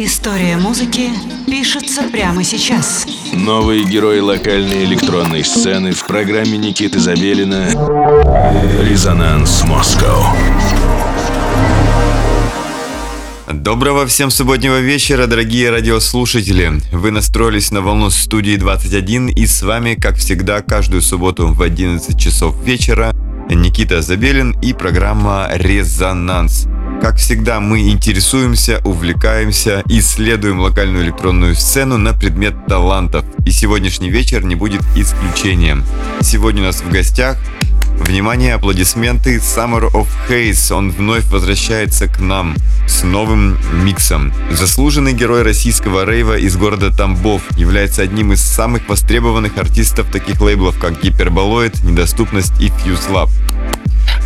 История музыки пишется прямо сейчас. Новые герои локальной электронной сцены в программе Никиты Забелина «Резонанс Москва». Доброго всем субботнего вечера, дорогие радиослушатели! Вы настроились на волну студии 21 и с вами, как всегда, каждую субботу в 11 часов вечера Никита Забелин и программа «Резонанс». Как всегда, мы интересуемся, увлекаемся, исследуем локальную электронную сцену на предмет талантов. И сегодняшний вечер не будет исключением. Сегодня у нас в гостях Внимание, аплодисменты Summer of Haze. Он вновь возвращается к нам с новым миксом. Заслуженный герой российского рейва из города Тамбов является одним из самых востребованных артистов таких лейблов, как Гиперболоид, Недоступность и Fuse Lab.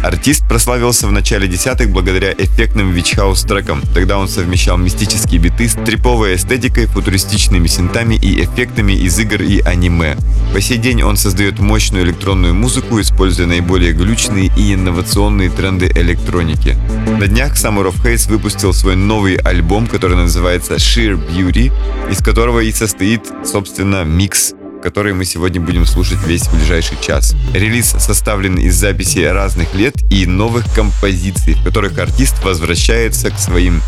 Артист прославился в начале десятых благодаря эффектным вичхаус трекам. Тогда он совмещал мистические биты с триповой эстетикой, футуристичными синтами и эффектами из игр и аниме. По сей день он создает мощную электронную музыку, используя наиболее глючные и инновационные тренды электроники. На днях Summer of Haze выпустил свой новый альбом, который называется Sheer Beauty, из которого и состоит, собственно, микс который мы сегодня будем слушать весь ближайший час. Релиз составлен из записи разных лет и новых композиций, в которых артист возвращается к своим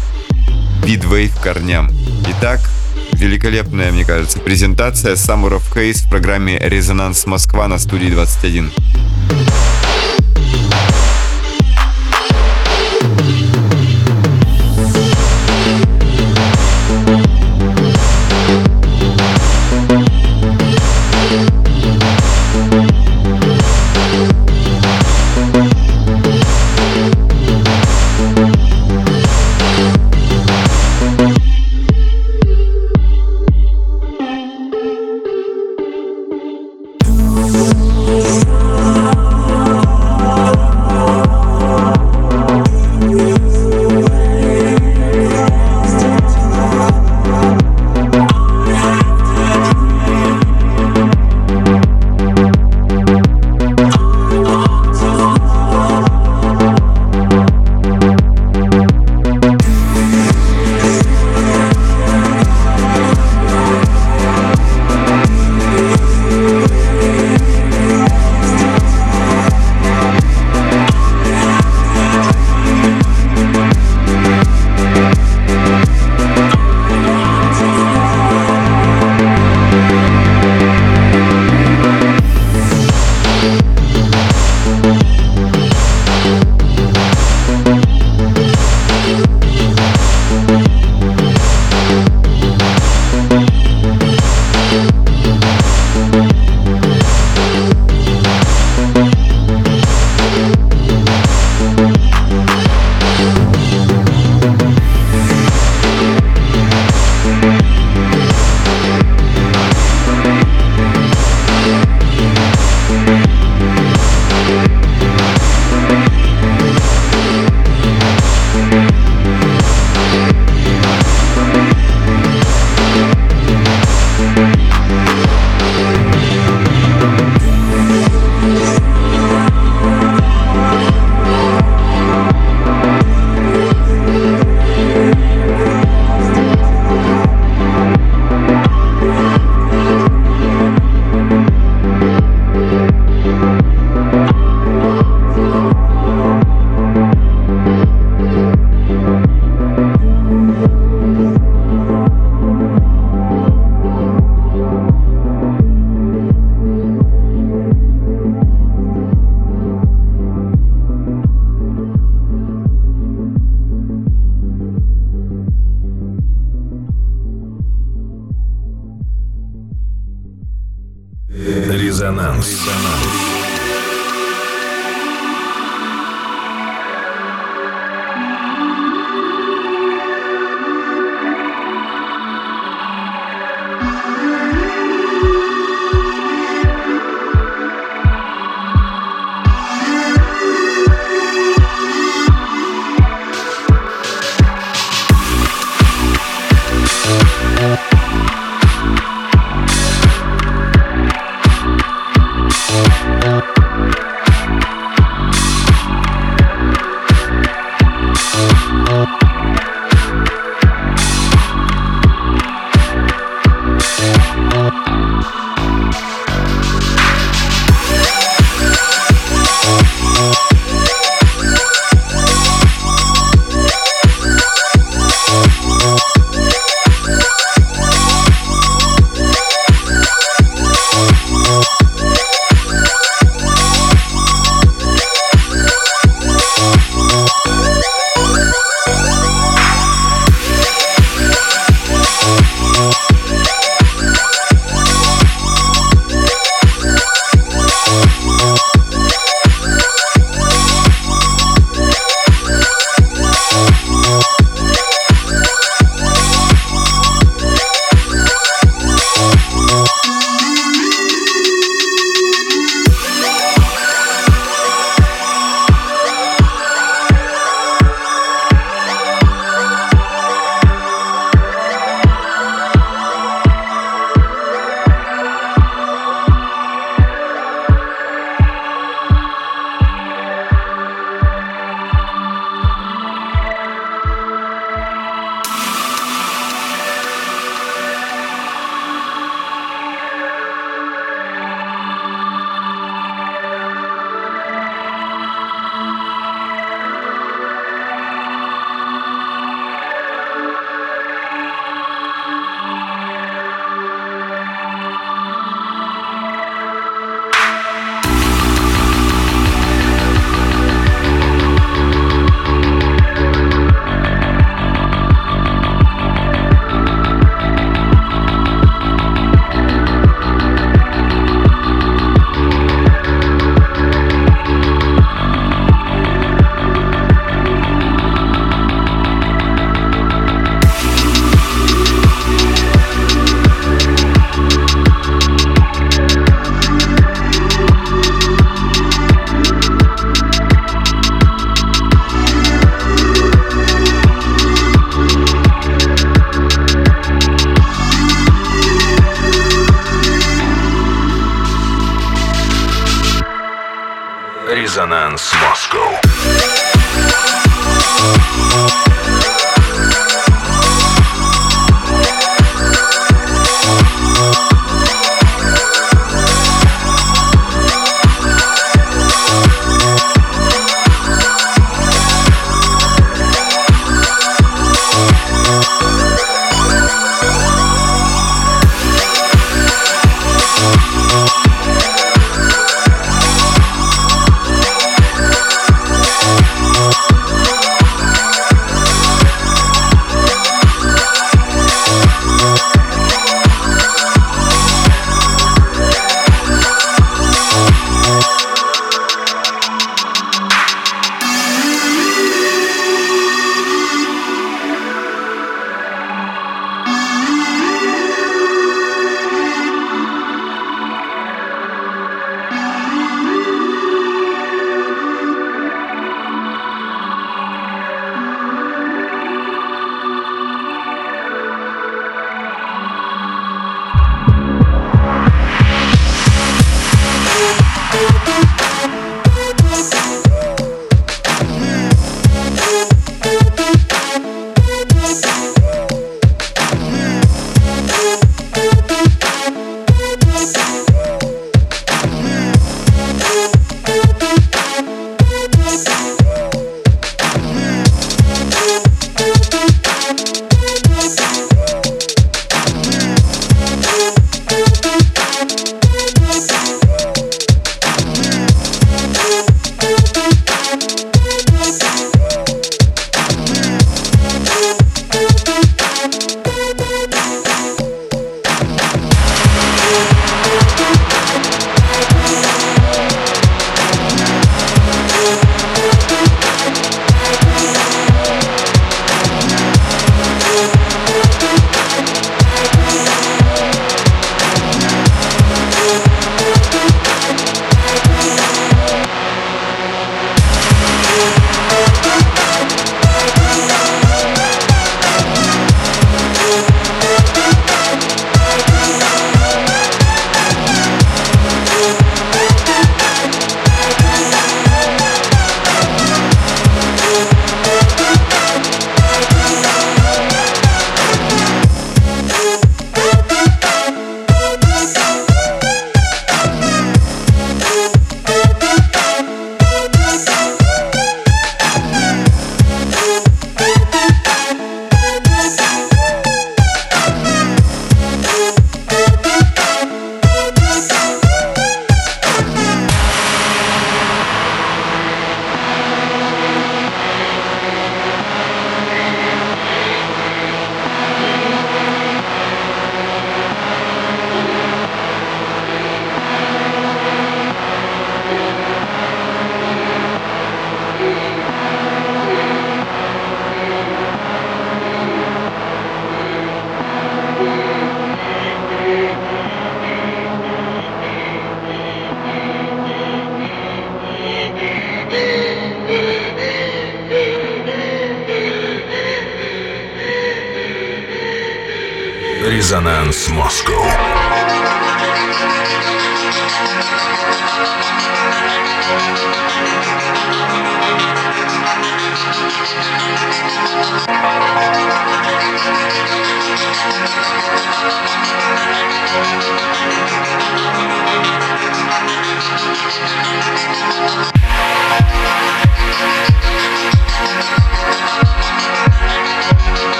бидвейв корням. Итак, великолепная, мне кажется, презентация of Haze в программе «Резонанс Москва» на студии 21.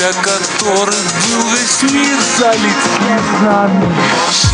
для которых был весь мир залит слезами.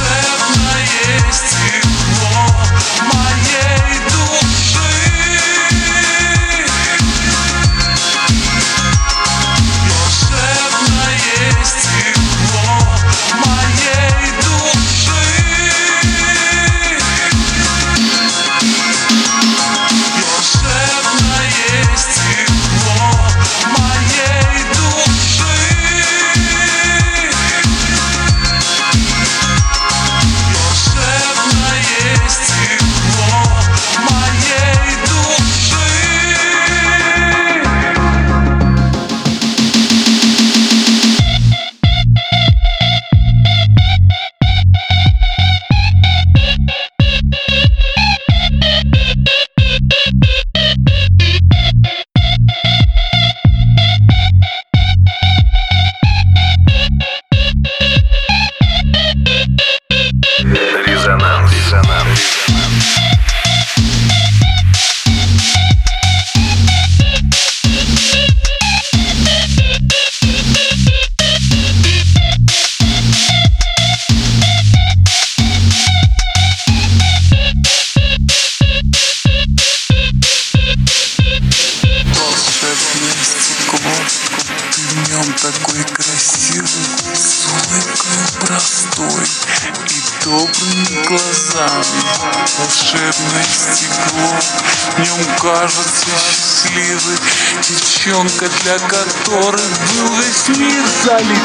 Девчонка, для которой был весь мир залит.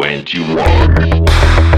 Студию 21.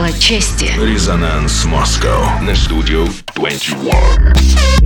Дело чести. Резонанс Москва на студию 21.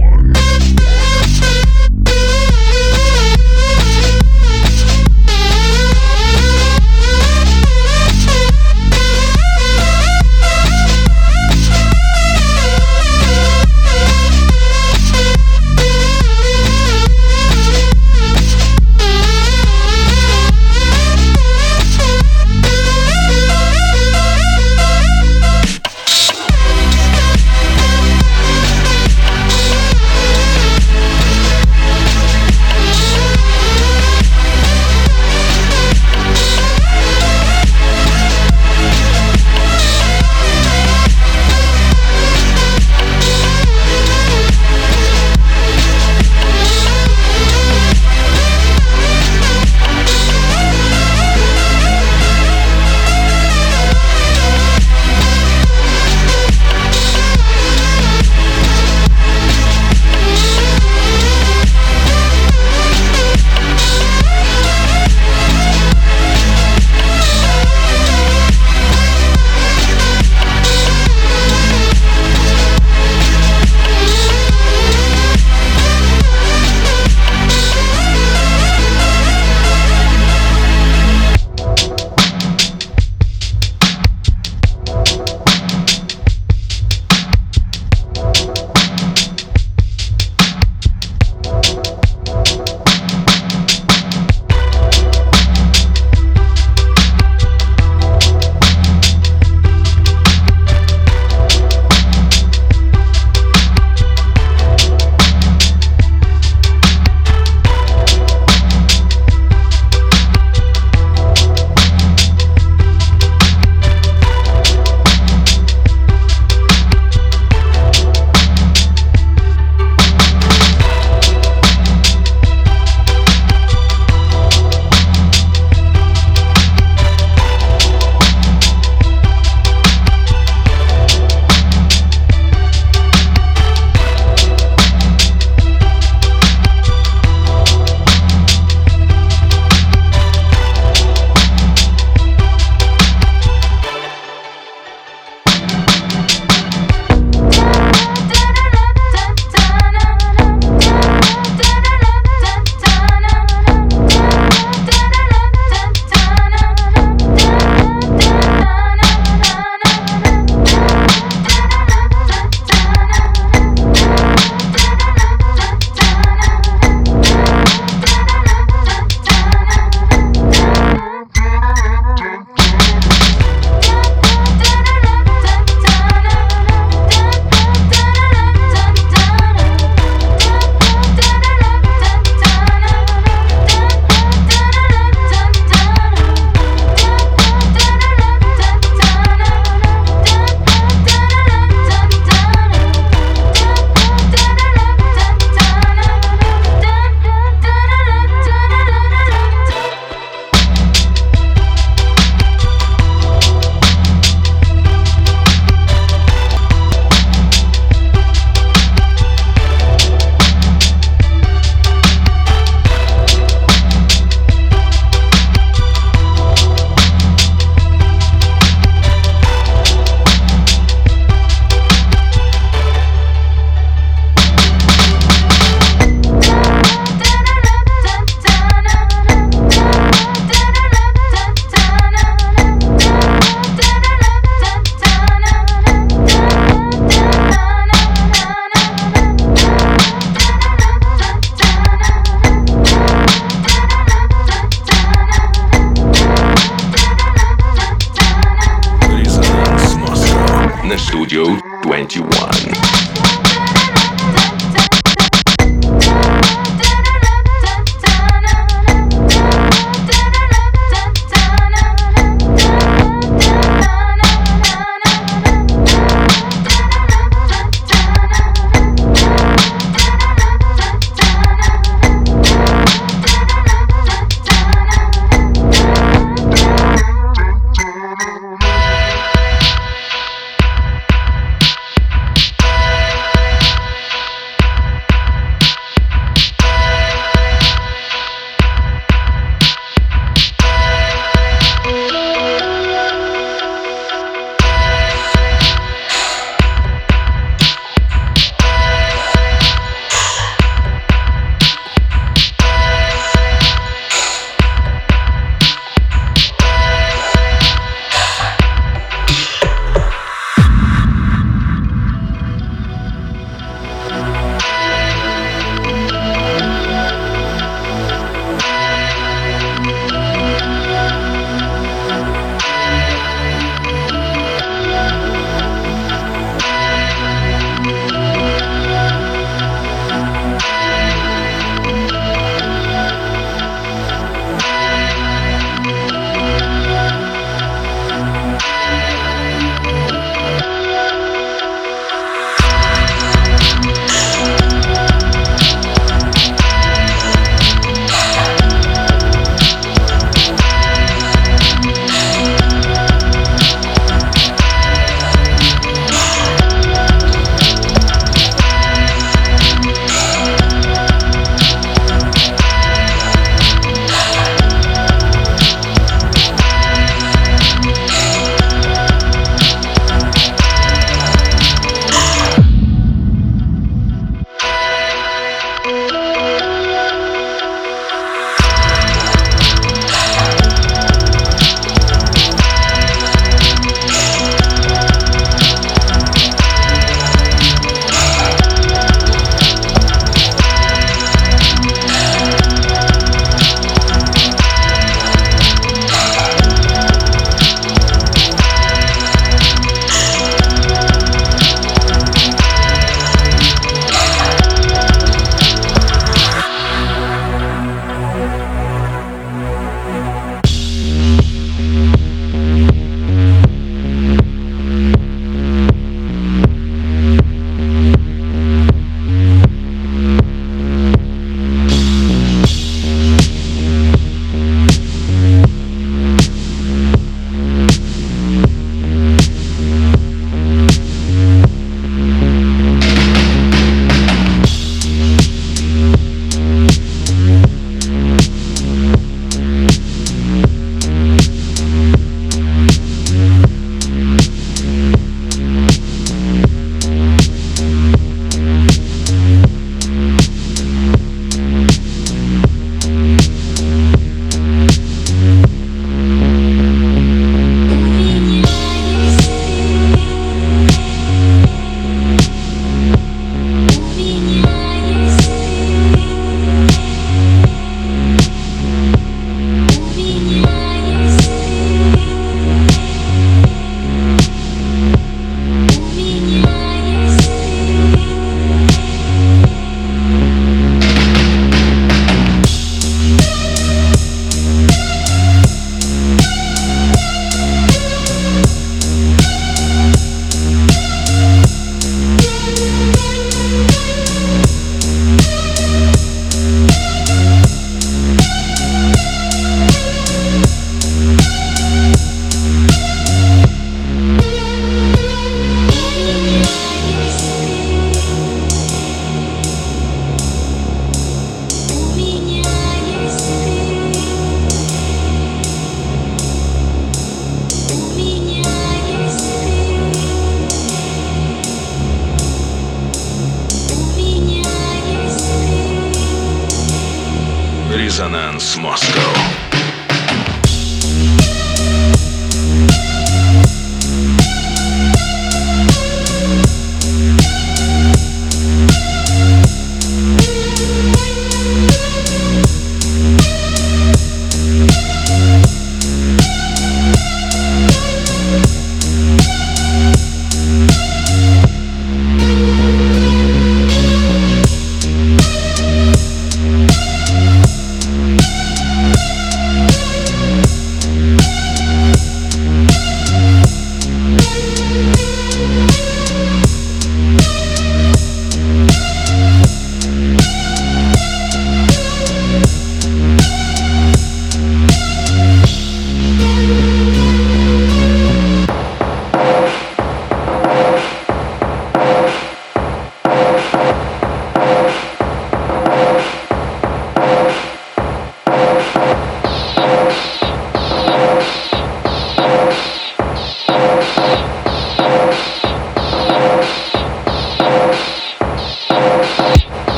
the Studio 21.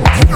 Yeah.